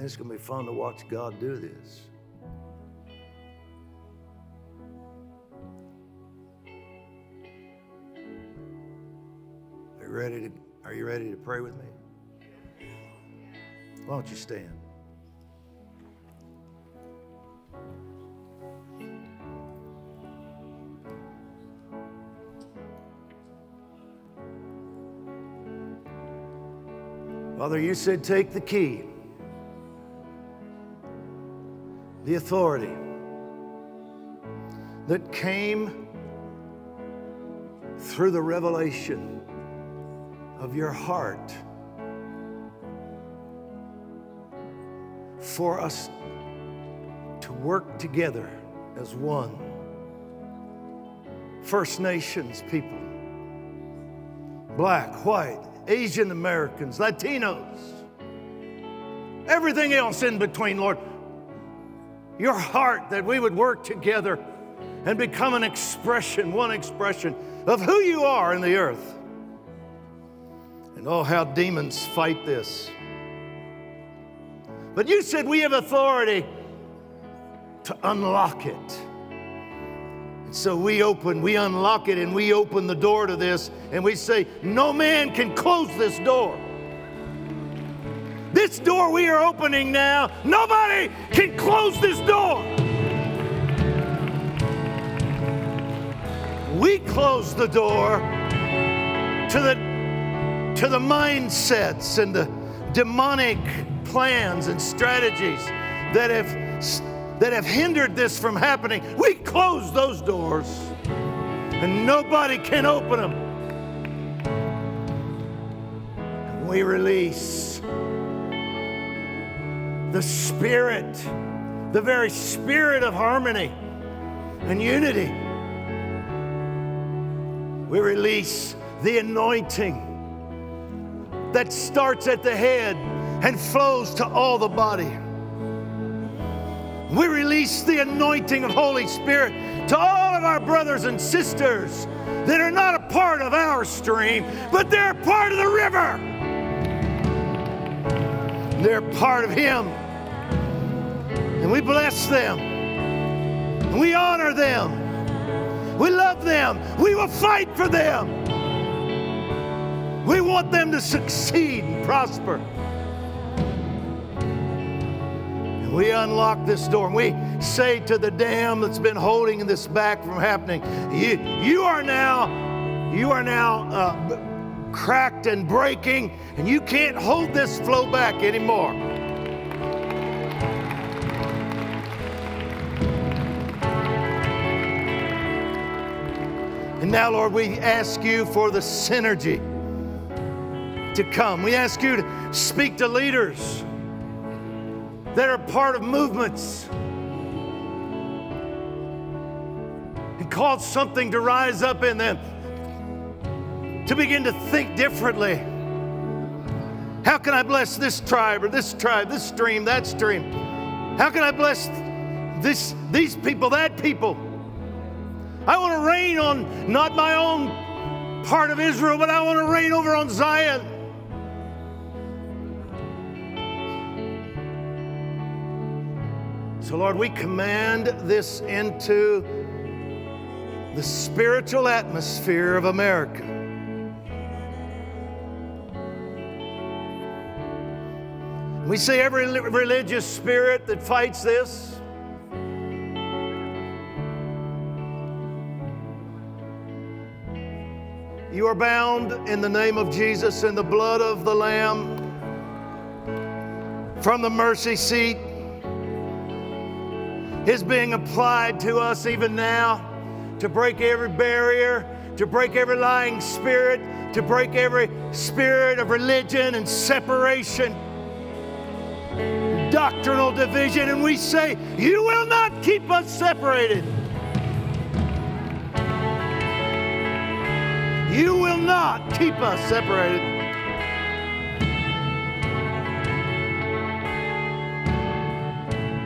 It's going to be fun to watch God do this. Are you ready to, are you ready to pray with me? Why don't you stand? Father, you said take the key, the authority that came through the revelation of your heart for us to work together as one. First Nations people, black, white, Asian Americans, Latinos, everything else in between, Lord. Your heart that we would work together and become an expression, one expression of who you are in the earth. And oh, how demons fight this. But you said we have authority to unlock it. And so we open, we unlock it, and we open the door to this, and we say, No man can close this door. This door we are opening now, nobody can close this door. We close the door to the to the mindsets and the demonic plans and strategies that have, that have hindered this from happening. We close those doors and nobody can open them. We release the spirit, the very spirit of harmony and unity. We release the anointing that starts at the head and flows to all the body. We release the anointing of Holy Spirit to all of our brothers and sisters that are not a part of our stream, but they're part of the river. They're part of Him. And we bless them. We honor them. We love them. We will fight for them. We want them to succeed and prosper. We unlock this door and we say to the dam that's been holding this back from happening, you, you are now, you are now uh, cracked and breaking, and you can't hold this flow back anymore. And now, Lord, we ask you for the synergy to come. We ask you to speak to leaders that are part of movements and cause something to rise up in them to begin to think differently. How can I bless this tribe or this tribe, this stream, that stream? How can I bless this, these people, that people. I want to reign on not my own part of Israel, but I want to reign over on Zion. So, Lord, we command this into the spiritual atmosphere of America. We see every religious spirit that fights this. You are bound in the name of Jesus in the blood of the Lamb from the mercy seat is being applied to us even now to break every barrier, to break every lying spirit, to break every spirit of religion and separation, doctrinal division. And we say, You will not keep us separated. You will not keep us separated.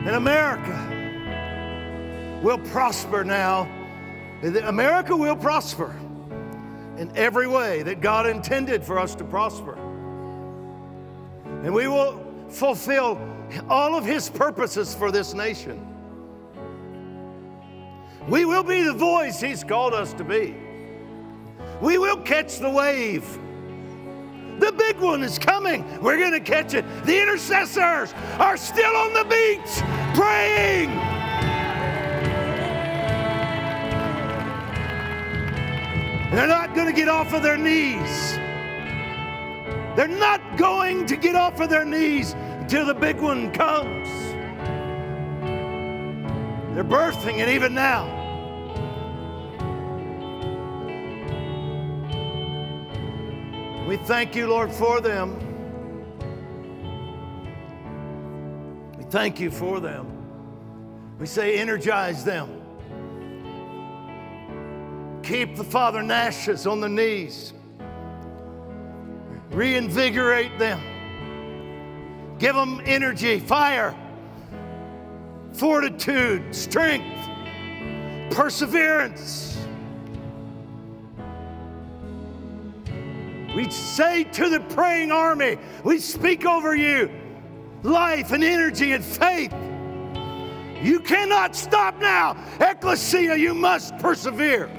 In America, will prosper now. America will prosper in every way that God intended for us to prosper. And we will fulfill all of His purposes for this nation. We will be the voice He's called us to be. We will catch the wave. The big one is coming. We're going to catch it. The intercessors are still on the beach praying. They're not going to get off of their knees. They're not going to get off of their knees until the big one comes. They're birthing it even now. We thank you, Lord, for them. We thank you for them. We say, energize them. Keep the Father Nashes on the knees. Reinvigorate them. Give them energy, fire, fortitude, strength, perseverance. We say to the praying army, we speak over you life and energy and faith. You cannot stop now. Ecclesia, you must persevere.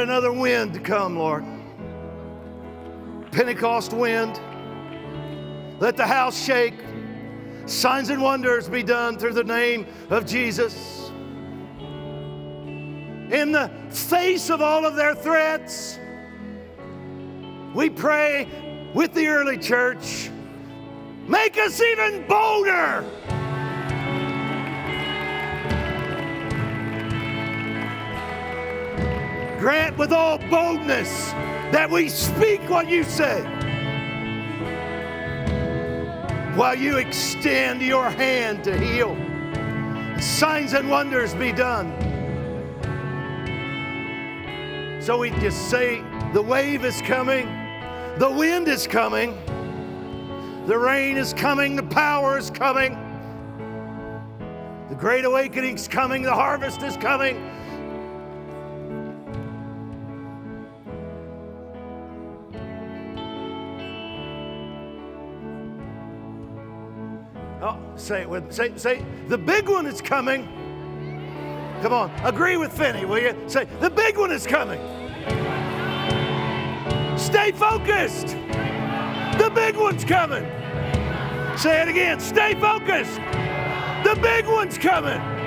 Another wind to come, Lord. Pentecost wind. Let the house shake. Signs and wonders be done through the name of Jesus. In the face of all of their threats, we pray with the early church make us even bolder. Grant with all boldness that we speak what you say. While you extend your hand to heal, signs and wonders be done. So we just say, the wave is coming, the wind is coming, the rain is coming, the power is coming, the great awakening is coming, the harvest is coming. Say it with me. say say the big one is coming. Come on, agree with Finney, will you? Say the big one is coming. Stay focused. The big one's coming. Say it again. Stay focused. The big one's coming.